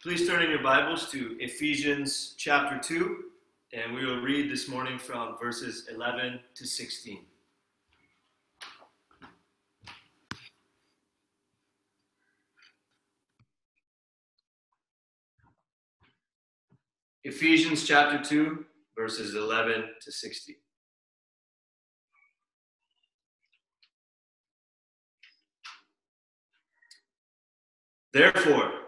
Please turn in your Bibles to Ephesians chapter 2, and we will read this morning from verses 11 to 16. Ephesians chapter 2, verses 11 to 16. Therefore,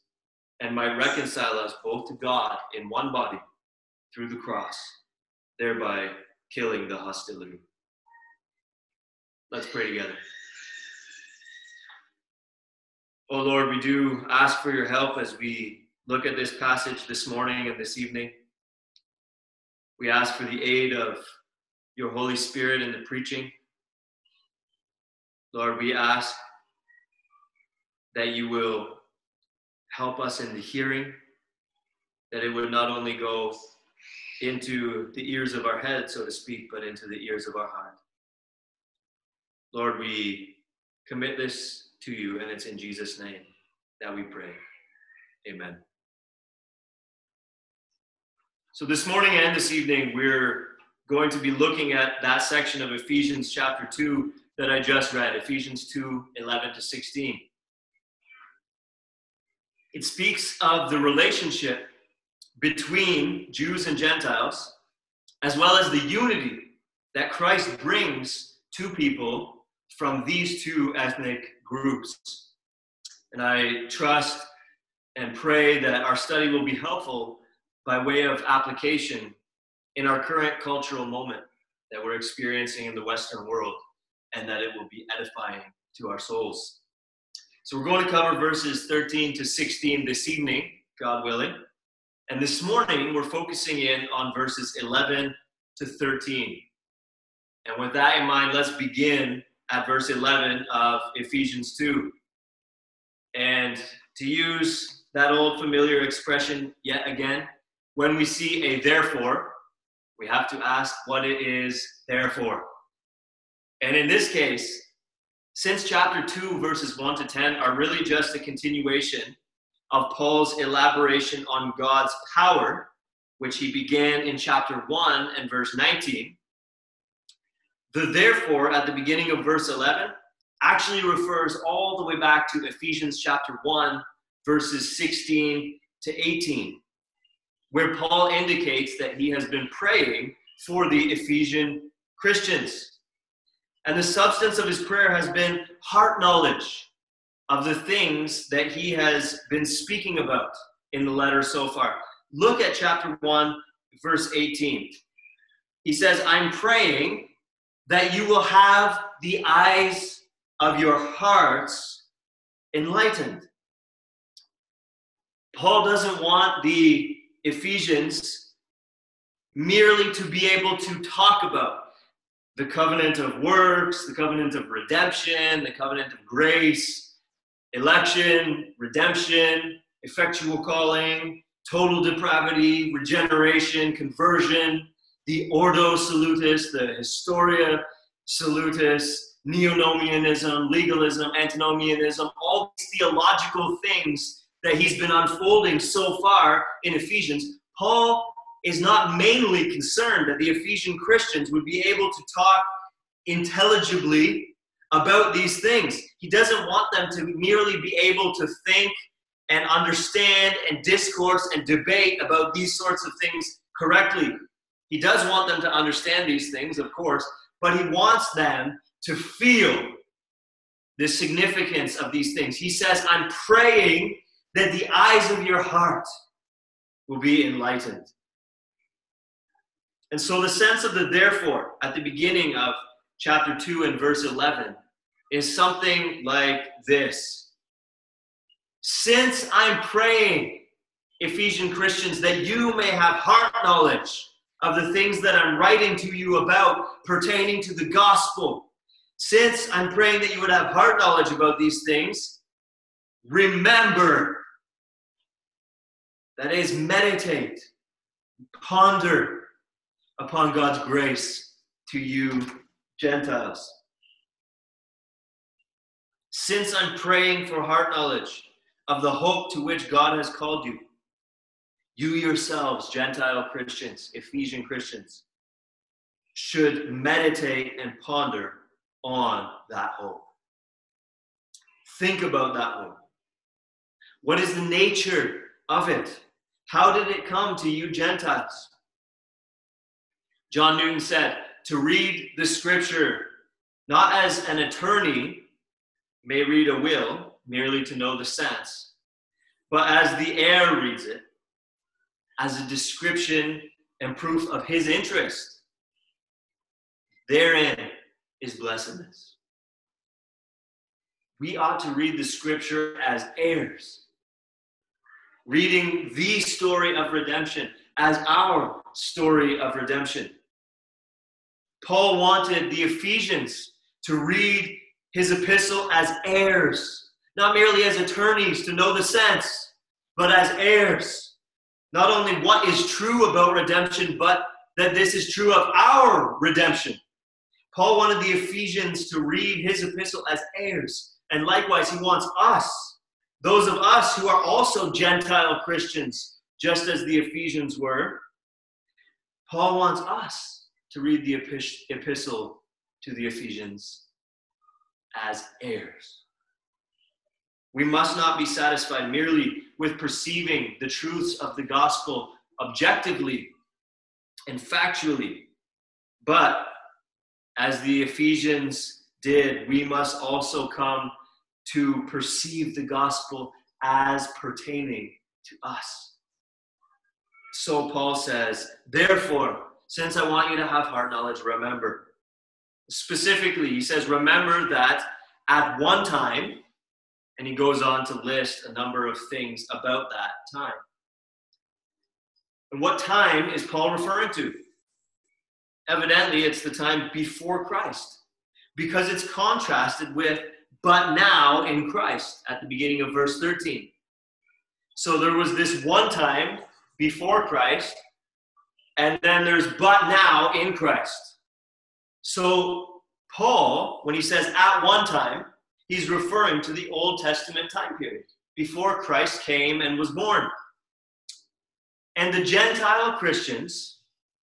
and might reconcile us both to God in one body through the cross, thereby killing the hostility. Let's pray together. Oh Lord, we do ask for your help as we look at this passage this morning and this evening. We ask for the aid of your Holy Spirit in the preaching. Lord, we ask that you will help us in the hearing, that it would not only go into the ears of our head, so to speak, but into the ears of our heart. Lord, we commit this to you, and it's in Jesus' name that we pray. Amen. So, this morning and this evening, we're going to be looking at that section of Ephesians chapter 2 that I just read, Ephesians 2 11 to 16. It speaks of the relationship between Jews and Gentiles, as well as the unity that Christ brings to people from these two ethnic groups. And I trust and pray that our study will be helpful by way of application in our current cultural moment that we're experiencing in the Western world, and that it will be edifying to our souls. So we're going to cover verses 13 to 16 this evening, God willing. And this morning, we're focusing in on verses 11 to 13. And with that in mind, let's begin at verse 11 of Ephesians 2. And to use that old familiar expression yet again, when we see a therefore, we have to ask what it is therefore. And in this case, since chapter 2, verses 1 to 10 are really just a continuation of Paul's elaboration on God's power, which he began in chapter 1 and verse 19, the therefore at the beginning of verse 11 actually refers all the way back to Ephesians chapter 1, verses 16 to 18, where Paul indicates that he has been praying for the Ephesian Christians. And the substance of his prayer has been heart knowledge of the things that he has been speaking about in the letter so far. Look at chapter 1, verse 18. He says, I'm praying that you will have the eyes of your hearts enlightened. Paul doesn't want the Ephesians merely to be able to talk about the covenant of works, the covenant of redemption, the covenant of grace, election, redemption, effectual calling, total depravity, regeneration, conversion, the Ordo Salutis, the Historia Salutis, Neonomianism, legalism, antinomianism, all these theological things that he's been unfolding so far in Ephesians. Paul is not mainly concerned that the Ephesian Christians would be able to talk intelligibly about these things. He doesn't want them to merely be able to think and understand and discourse and debate about these sorts of things correctly. He does want them to understand these things, of course, but he wants them to feel the significance of these things. He says, I'm praying that the eyes of your heart will be enlightened. And so the sense of the therefore at the beginning of chapter 2 and verse 11 is something like this Since I'm praying, Ephesian Christians, that you may have heart knowledge of the things that I'm writing to you about pertaining to the gospel. Since I'm praying that you would have heart knowledge about these things, remember. That is, meditate, ponder upon God's grace to you, Gentiles. Since I'm praying for heart knowledge of the hope to which God has called you, you yourselves, Gentile Christians, Ephesian Christians, should meditate and ponder on that hope. Think about that hope. What is the nature of it? How did it come to you, Gentiles? John Newton said, to read the scripture not as an attorney may read a will, merely to know the sense, but as the heir reads it, as a description and proof of his interest. Therein is blessedness. We ought to read the scripture as heirs, reading the story of redemption as our story of redemption. Paul wanted the Ephesians to read his epistle as heirs, not merely as attorneys to know the sense, but as heirs. Not only what is true about redemption, but that this is true of our redemption. Paul wanted the Ephesians to read his epistle as heirs, and likewise, he wants us, those of us who are also Gentile Christians, just as the Ephesians were. Paul wants us to read the epistle to the Ephesians as heirs. We must not be satisfied merely with perceiving the truths of the gospel objectively and factually, but as the Ephesians did, we must also come to perceive the gospel as pertaining to us. So Paul says, therefore, since I want you to have heart knowledge, remember. Specifically, he says, remember that at one time, and he goes on to list a number of things about that time. And what time is Paul referring to? Evidently, it's the time before Christ, because it's contrasted with but now in Christ at the beginning of verse 13. So there was this one time before Christ, and then there's but now in Christ. So Paul, when he says at one time, he's referring to the Old Testament time period before Christ came and was born. And the Gentile Christians,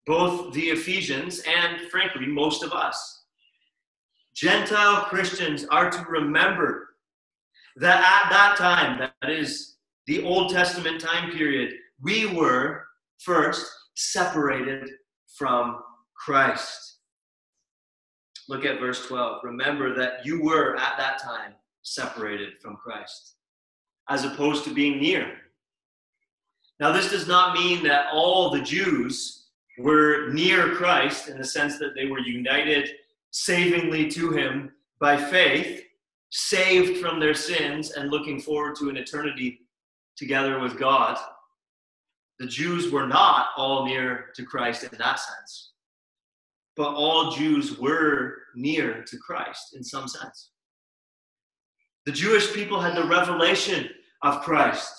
both the Ephesians and frankly most of us, Gentile Christians are to remember that at that time, that is the Old Testament time period, we were first separated from Christ. Look at verse 12. Remember that you were at that time separated from Christ, as opposed to being near. Now, this does not mean that all the Jews were near Christ in the sense that they were united savingly to him by faith, saved from their sins, and looking forward to an eternity together with God. The Jews were not all near to Christ in that sense but all Jews were near to Christ in some sense. The Jewish people had the revelation of Christ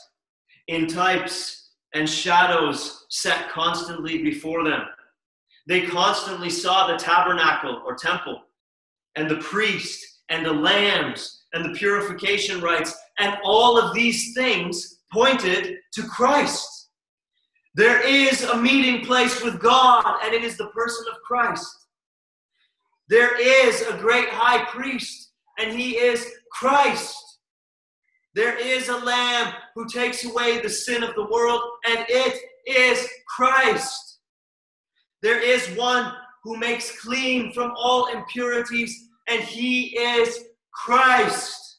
in types and shadows set constantly before them. They constantly saw the tabernacle or temple and the priest and the lambs and the purification rites, and all of these things pointed to Christ. There is a meeting place with God, and it is the person of Christ. There is a great high priest, and he is Christ. There is a lamb who takes away the sin of the world, and it is Christ. There is one who makes clean from all impurities, and he is Christ.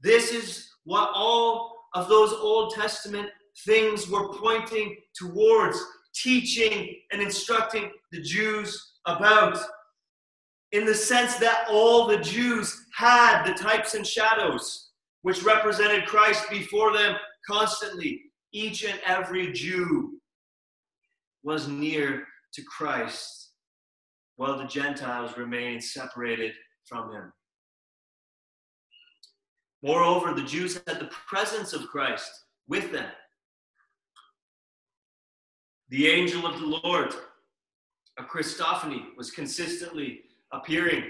This is what all of those Old Testament things were pointing towards, teaching and instructing the Jews about. In the sense that all the Jews had the types and shadows which represented Christ before them constantly. Each and every Jew was near to Christ, while the Gentiles remained separated from him. Moreover, the Jews had the presence of Christ with them. The angel of the Lord, a Christophany, was consistently appearing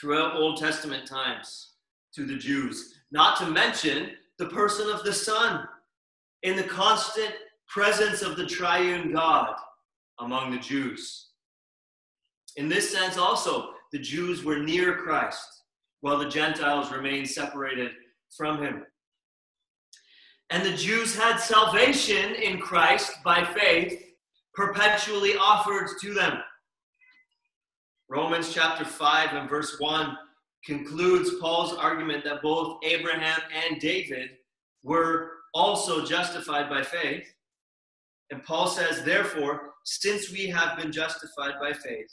throughout Old Testament times to the Jews, not to mention the person of the Son in the constant presence of the triune God among the Jews. In this sense, also, the Jews were near Christ, while the Gentiles remained separated from him. And the Jews had salvation in Christ by faith perpetually offered to them. Romans chapter 5 and verse 1 concludes Paul's argument that both Abraham and David were also justified by faith. And Paul says, therefore, since we have been justified by faith,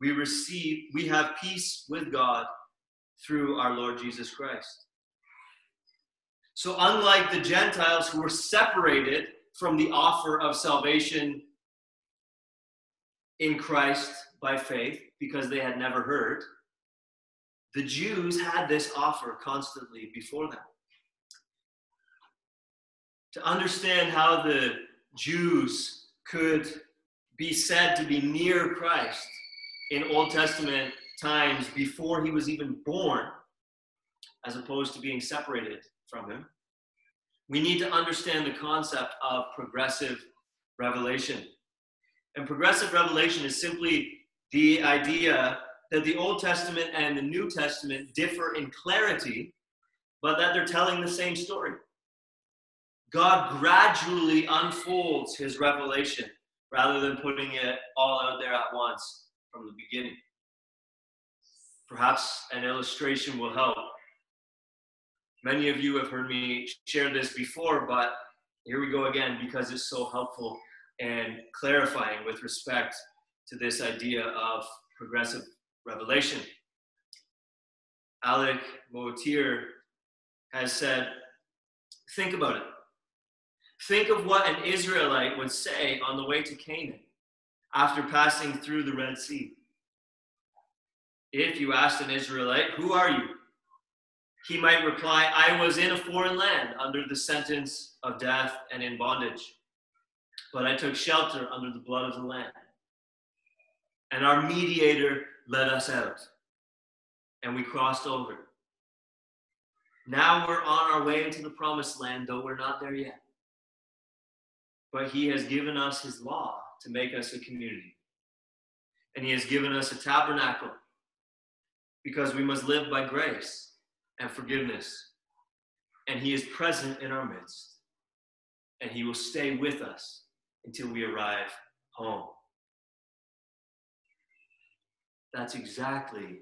we receive, we have peace with God through our Lord Jesus Christ. So, unlike the Gentiles who were separated from the offer of salvation in Christ by faith because they had never heard, the Jews had this offer constantly before them. To understand how the Jews could be said to be near Christ in Old Testament times before he was even born, as opposed to being separated from him, we need to understand the concept of progressive revelation. And progressive revelation is simply the idea that the Old Testament and the New Testament differ in clarity, but that they're telling the same story. God gradually unfolds his revelation rather than putting it all out there at once from the beginning. Perhaps an illustration will help. Many of you have heard me share this before, but here we go again because it's so helpful and clarifying with respect to this idea of progressive revelation. Alec Motyer has said, think about it. Think of what an Israelite would say on the way to Canaan after passing through the Red Sea. If you asked an Israelite, Who are you? He might reply, I was in a foreign land under the sentence of death and in bondage, but I took shelter under the blood of the Lamb. And our mediator led us out, and we crossed over. Now we're on our way into the promised land, though we're not there yet. But he has given us his law to make us a community. And he has given us a tabernacle because we must live by grace and forgiveness. And he is present in our midst. And he will stay with us until we arrive home. That's exactly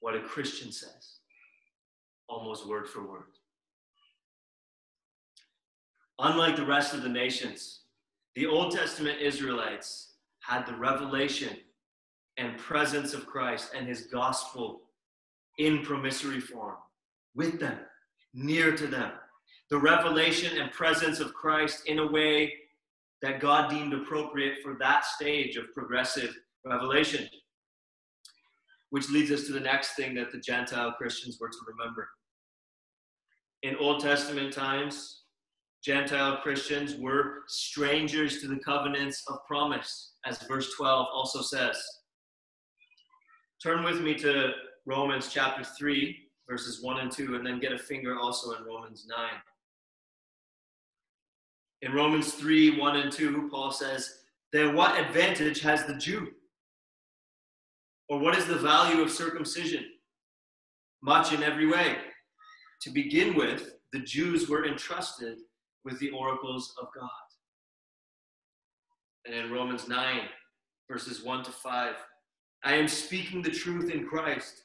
what a Christian says, almost word for word. Unlike the rest of the nations, the Old Testament Israelites had the revelation and presence of Christ and his gospel in promissory form with them, near to them. The revelation and presence of Christ in a way that God deemed appropriate for that stage of progressive revelation. Which leads us to the next thing that the Gentile Christians were to remember. In Old Testament times, Gentile Christians were strangers to the covenants of promise, as verse 12 also says. Turn with me to Romans chapter 3, verses 1 and 2, and then get a finger also in Romans 9. In Romans 3, 1 and 2, Paul says, Then what advantage has the Jew? Or what is the value of circumcision? Much in every way. To begin with, the Jews were entrusted with the oracles of God. And in Romans 9, verses 1 to 5, I am speaking the truth in Christ.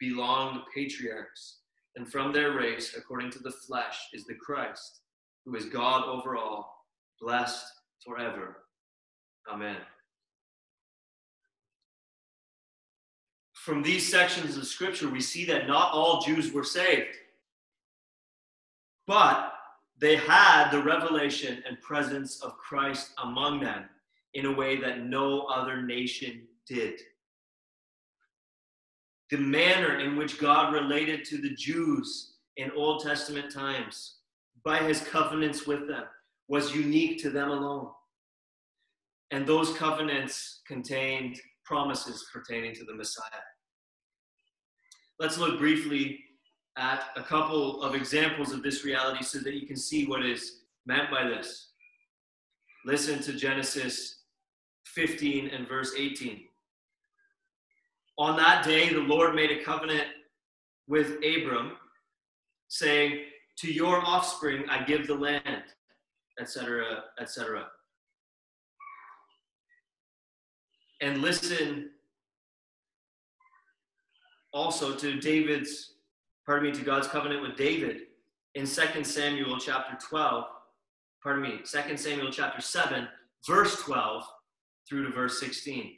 belong the patriarchs, and from their race, according to the flesh, is the Christ who is God over all, blessed forever. Amen. From these sections of Scripture, we see that not all Jews were saved, but they had the revelation and presence of Christ among them in a way that no other nation did. The manner in which God related to the Jews in Old Testament times by his covenants with them was unique to them alone. And those covenants contained promises pertaining to the Messiah. Let's look briefly at a couple of examples of this reality so that you can see what is meant by this. Listen to Genesis 15 and verse 18. On that day, the Lord made a covenant with Abram, saying, to your offspring I give the land, etc., etc. And listen also to David's, pardon me, to God's covenant with David in 2 Samuel chapter 12, pardon me, 2 Samuel chapter 7, verse 12 through to verse 16.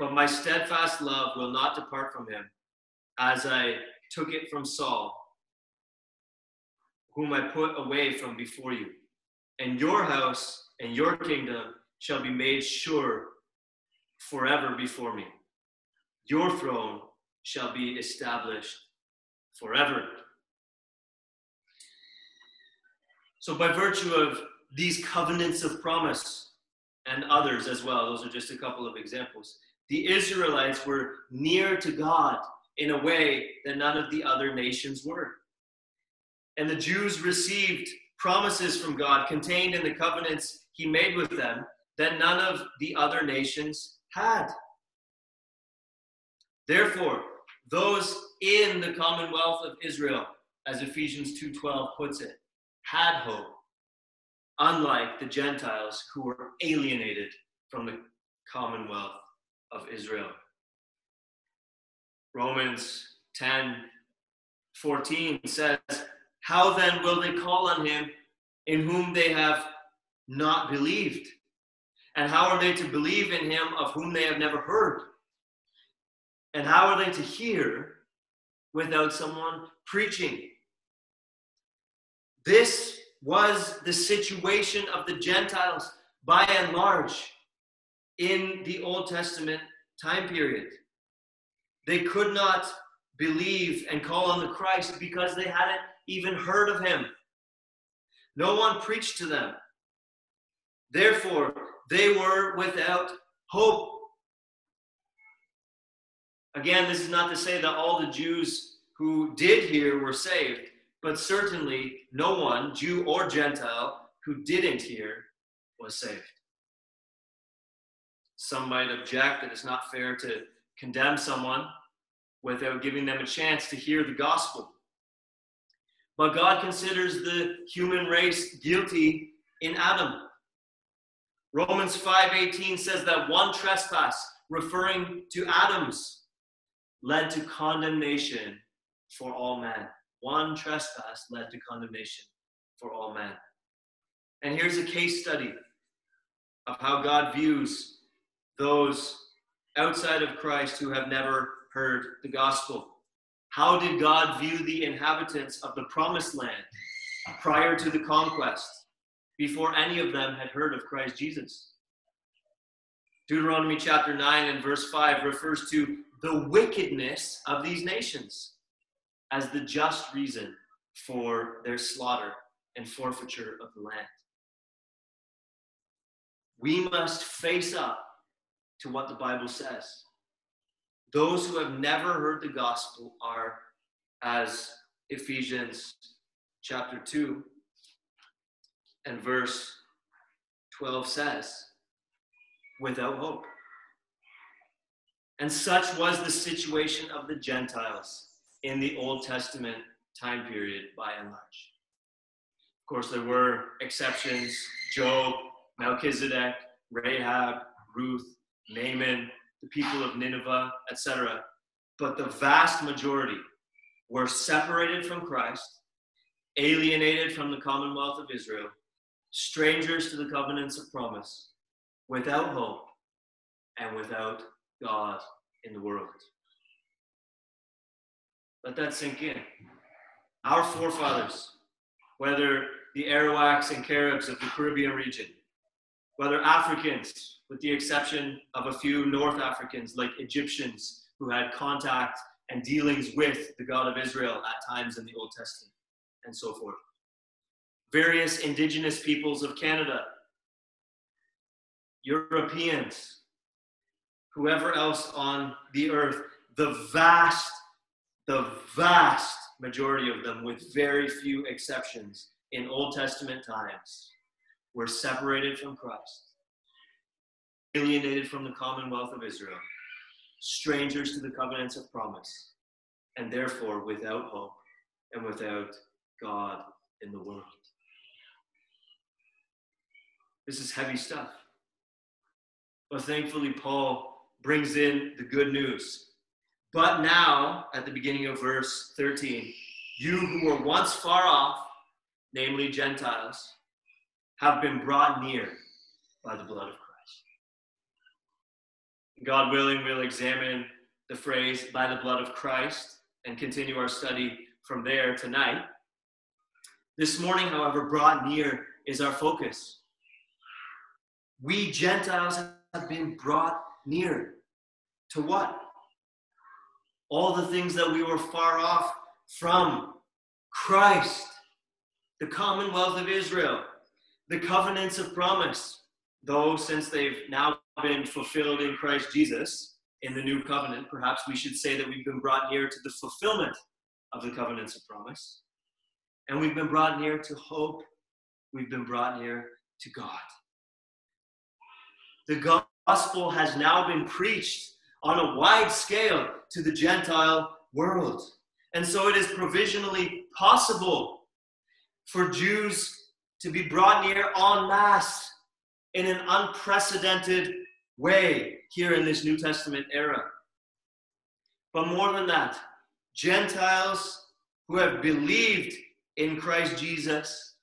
But my steadfast love will not depart from him, as I took it from Saul, whom I put away from before you. And your house and your kingdom shall be made sure forever before me. Your throne shall be established forever. So, by virtue of these covenants of promise and others as well, those are just a couple of examples, the Israelites were near to God in a way that none of the other nations were. And the Jews received promises from God contained in the covenants he made with them that none of the other nations had. Therefore, those in the commonwealth of Israel, as Ephesians 2:12 puts it, had hope, unlike the Gentiles who were alienated from the commonwealth of Israel. Romans 10 14 says, How then will they call on him in whom they have not believed? And how are they to believe in him of whom they have never heard? And how are they to hear without someone preaching? This was the situation of the Gentiles by and large in the Old Testament time period. They could not believe and call on the Christ because they hadn't even heard of him. No one preached to them. Therefore, they were without hope. Again, this is not to say that all the Jews who did hear were saved, but certainly no one, Jew or Gentile, who didn't hear was saved. Some might object that it's not fair to condemn someone without giving them a chance to hear the gospel. But God considers the human race guilty in Adam. Romans 5:18 says that one trespass referring to Adam's led to condemnation for all men. One trespass led to condemnation for all men. And here's a case study of how God views those outside of Christ who have never heard the gospel. How did God view the inhabitants of the promised land prior to the conquest, before any of them had heard of Christ Jesus? Deuteronomy chapter 9 and verse 5 refers to the wickedness of these nations as the just reason for their slaughter and forfeiture of the land. We must face up to what the Bible says. Those who have never heard the gospel are, as Ephesians chapter 2 and verse 12 says, without hope. And such was the situation of the Gentiles in the Old Testament time period by and large. Of course, there were exceptions Job, Melchizedek, Rahab, Ruth, Naaman, the people of Nineveh, etc. But the vast majority were separated from Christ, alienated from the commonwealth of Israel, strangers to the covenants of promise, without hope, and without God in the world. Let that sink in. Our forefathers, whether the Arawaks and Caribs of the Caribbean region, whether Africans, with the exception of a few North Africans like Egyptians who had contact and dealings with the God of Israel at times in the Old Testament, and so forth. Various indigenous peoples of Canada, Europeans, whoever else on the earth, the vast, the vast majority of them, with very few exceptions, in Old Testament times, were separated from Christ alienated from the commonwealth of Israel, strangers to the covenants of promise, and therefore without hope and without God in the world. This is heavy stuff. But thankfully, Paul brings in the good news. But now, at the beginning of verse 13, you who were once far off, namely Gentiles, have been brought near by the blood of Christ. God willing, we'll examine the phrase by the blood of Christ and continue our study from there tonight. This morning, however, brought near is our focus. We Gentiles have been brought near to what? All the things that we were far off from Christ, the commonwealth of Israel, the covenants of promise, though since they've now been fulfilled in Christ Jesus in the new covenant, perhaps we should say that we've been brought near to the fulfillment of the covenants of promise. And we've been brought near to hope. We've been brought near to God. The gospel has now been preached on a wide scale to the Gentile world. And so it is provisionally possible for Jews to be brought near en masse in an unprecedented way here in this New Testament era. But more than that, Gentiles who have believed in Christ Jesus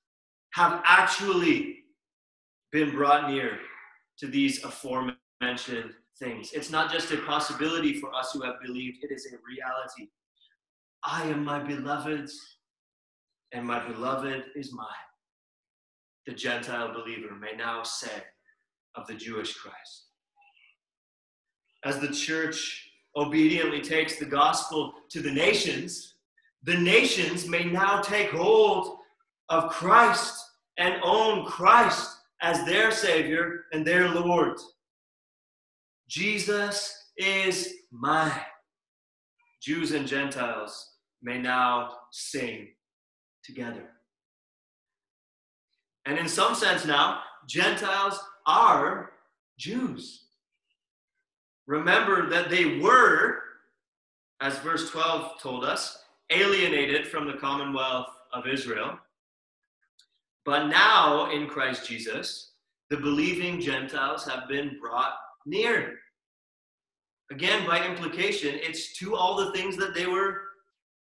have actually been brought near to these aforementioned things. It's not just a possibility for us who have believed, it is a reality. I am my beloved's, and my beloved is mine. The Gentile believer may now say of the Jewish Christ as the church obediently takes the gospel to the nations, the nations may now take hold of Christ and own Christ as their Savior and their Lord. Jesus is mine. Jews and Gentiles may now sing together. And in some sense now, Gentiles are Jews. Remember that they were, as verse 12 told us, alienated from the commonwealth of Israel. But now in Christ Jesus, the believing Gentiles have been brought near. Again, by implication, it's to all the things that they were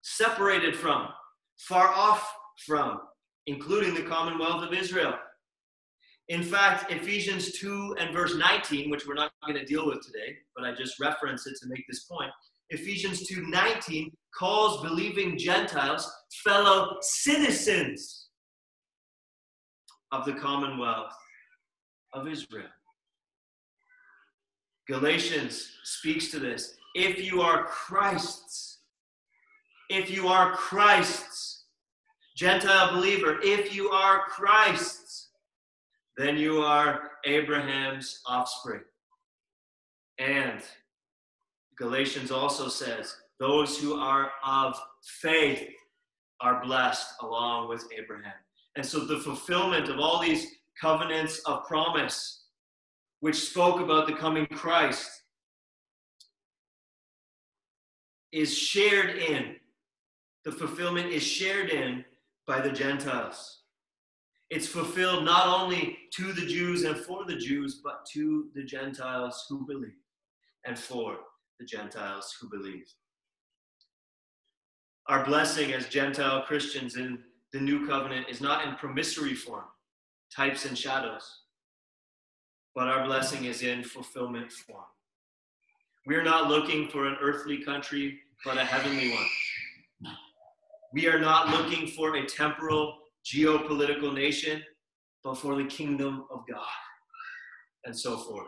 separated from, far off from, including the commonwealth of Israel. In fact, Ephesians 2 and verse 19, which we're not going to deal with today, but I just reference it to make this point. Ephesians 2:19 calls believing Gentiles fellow citizens of the commonwealth of Israel. Galatians speaks to this. If you are Christ's, if you are Christ's, Gentile believer, if you are Christ's, then you are Abraham's offspring. And Galatians also says, those who are of faith are blessed along with Abraham. And so the fulfillment of all these covenants of promise, which spoke about the coming Christ, is shared in. The fulfillment is shared in by the Gentiles. It's fulfilled not only to the Jews and for the Jews, but to the Gentiles who believe and for the Gentiles who believe. Our blessing as Gentile Christians in the new covenant is not in promissory form, types and shadows, but our blessing is in fulfillment form. We are not looking for an earthly country, but a heavenly one. We are not looking for a temporal geopolitical nation, but for the kingdom of God, and so forth.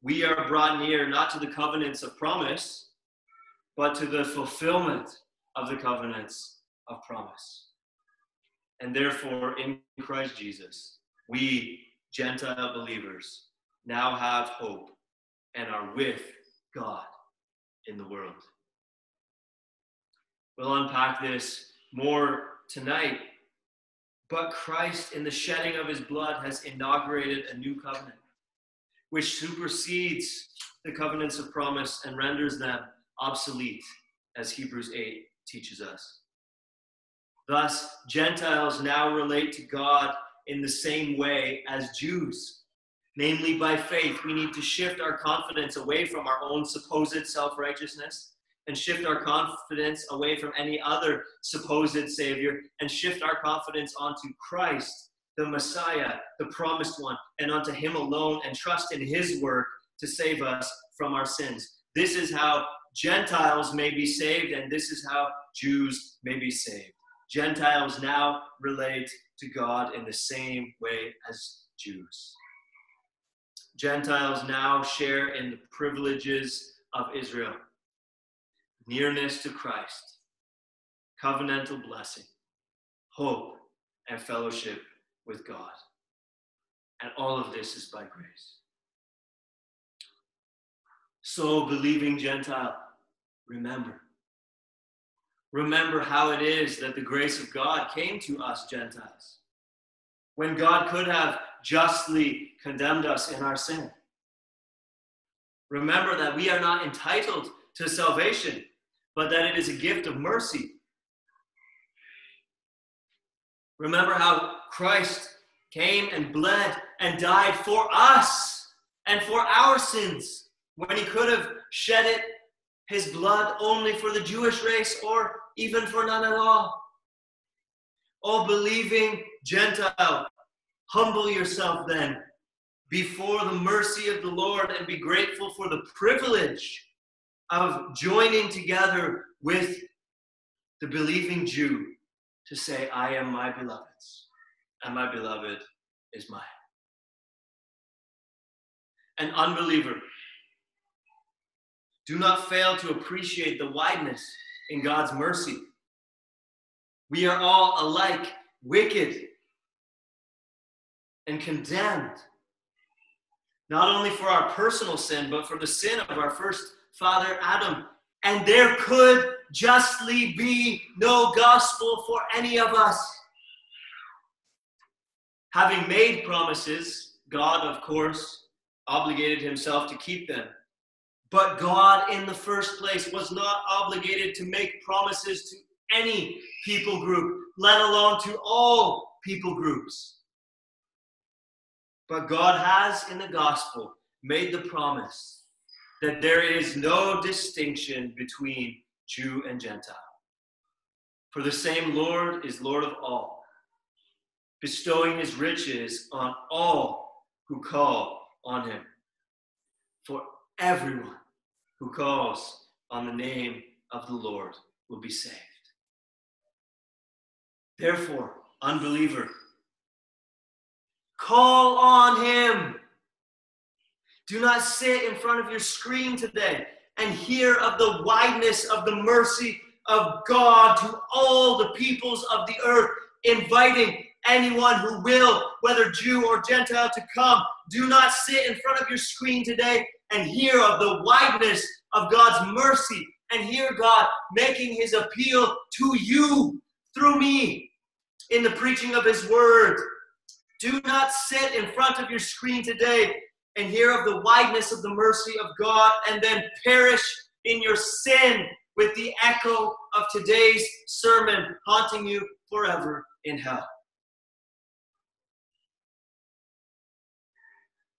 We are brought near not to the covenants of promise, but to the fulfillment of the covenants of promise. And therefore, in Christ Jesus, we, Gentile believers, now have hope and are with God in the world. We'll unpack this more tonight, but Christ, in the shedding of his blood, has inaugurated a new covenant, which supersedes the covenants of promise and renders them obsolete, as Hebrews 8 teaches us. Thus, Gentiles now relate to God in the same way as Jews. Namely, by faith, we need to shift our confidence away from our own supposed self righteousness and shift our confidence away from any other supposed Savior and shift our confidence onto Christ, the Messiah, the promised one, and onto Him alone and trust in His work to save us from our sins. This is how Gentiles may be saved, and this is how Jews may be saved. Gentiles now relate to God in the same way as Jews. Gentiles now share in the privileges of Israel nearness to Christ, covenantal blessing, hope, and fellowship with God. And all of this is by grace. So, believing Gentile, remember. Remember how it is that the grace of God came to us Gentiles. When God could have justly condemned us in our sin. Remember that we are not entitled to salvation, but that it is a gift of mercy. Remember how Christ came and bled and died for us and for our sins when he could have shed it, his blood only for the Jewish race or even for none at all. O believing Gentile, humble yourself then before the mercy of the Lord and be grateful for the privilege of joining together with the believing Jew to say, I am my beloved's, and my beloved is mine. An unbeliever do not fail to appreciate the wideness in God's mercy. We are all alike wicked and condemned, not only for our personal sin, but for the sin of our first father Adam. And there could justly be no gospel for any of us. Having made promises, God, of course, obligated himself to keep them. But God, in the first place, was not obligated to make promises to any people group, let alone to all people groups. But God has, in the gospel, made the promise that there is no distinction between Jew and Gentile. For the same Lord is Lord of all, bestowing his riches on all who call on him. For everyone who calls on the name of the Lord will be saved. Therefore, unbeliever, call on him. Do not sit in front of your screen today and hear of the wideness of the mercy of God to all the peoples of the earth, inviting anyone who will, whether Jew or Gentile, to come. Do not sit in front of your screen today and hear of the wideness of God's mercy and hear God making his appeal to you through me in the preaching of his word. Do not sit in front of your screen today and hear of the wideness of the mercy of God and then perish in your sin with the echo of today's sermon haunting you forever in hell.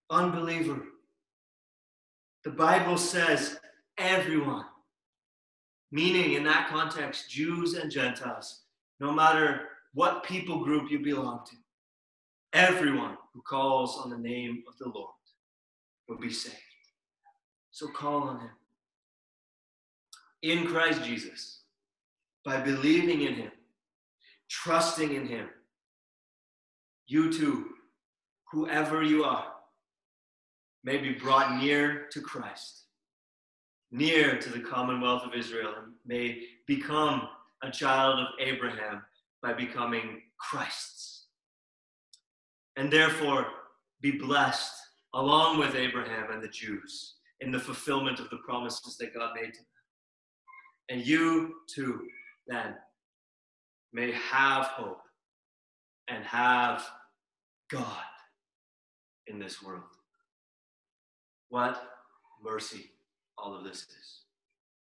Unbeliever, the Bible says everyone, meaning in that context, Jews and Gentiles, no matter what people group you belong to, everyone who calls on the name of the Lord will be saved. So call on him. In Christ Jesus, by believing in him, trusting in him, you too, whoever you are, may be brought near to Christ, near to the commonwealth of Israel, and may become a child of Abraham by becoming Christ's. And therefore, be blessed along with Abraham and the Jews in the fulfillment of the promises that God made to them. And you too, then, may have hope and have God in this world. What mercy all of this is.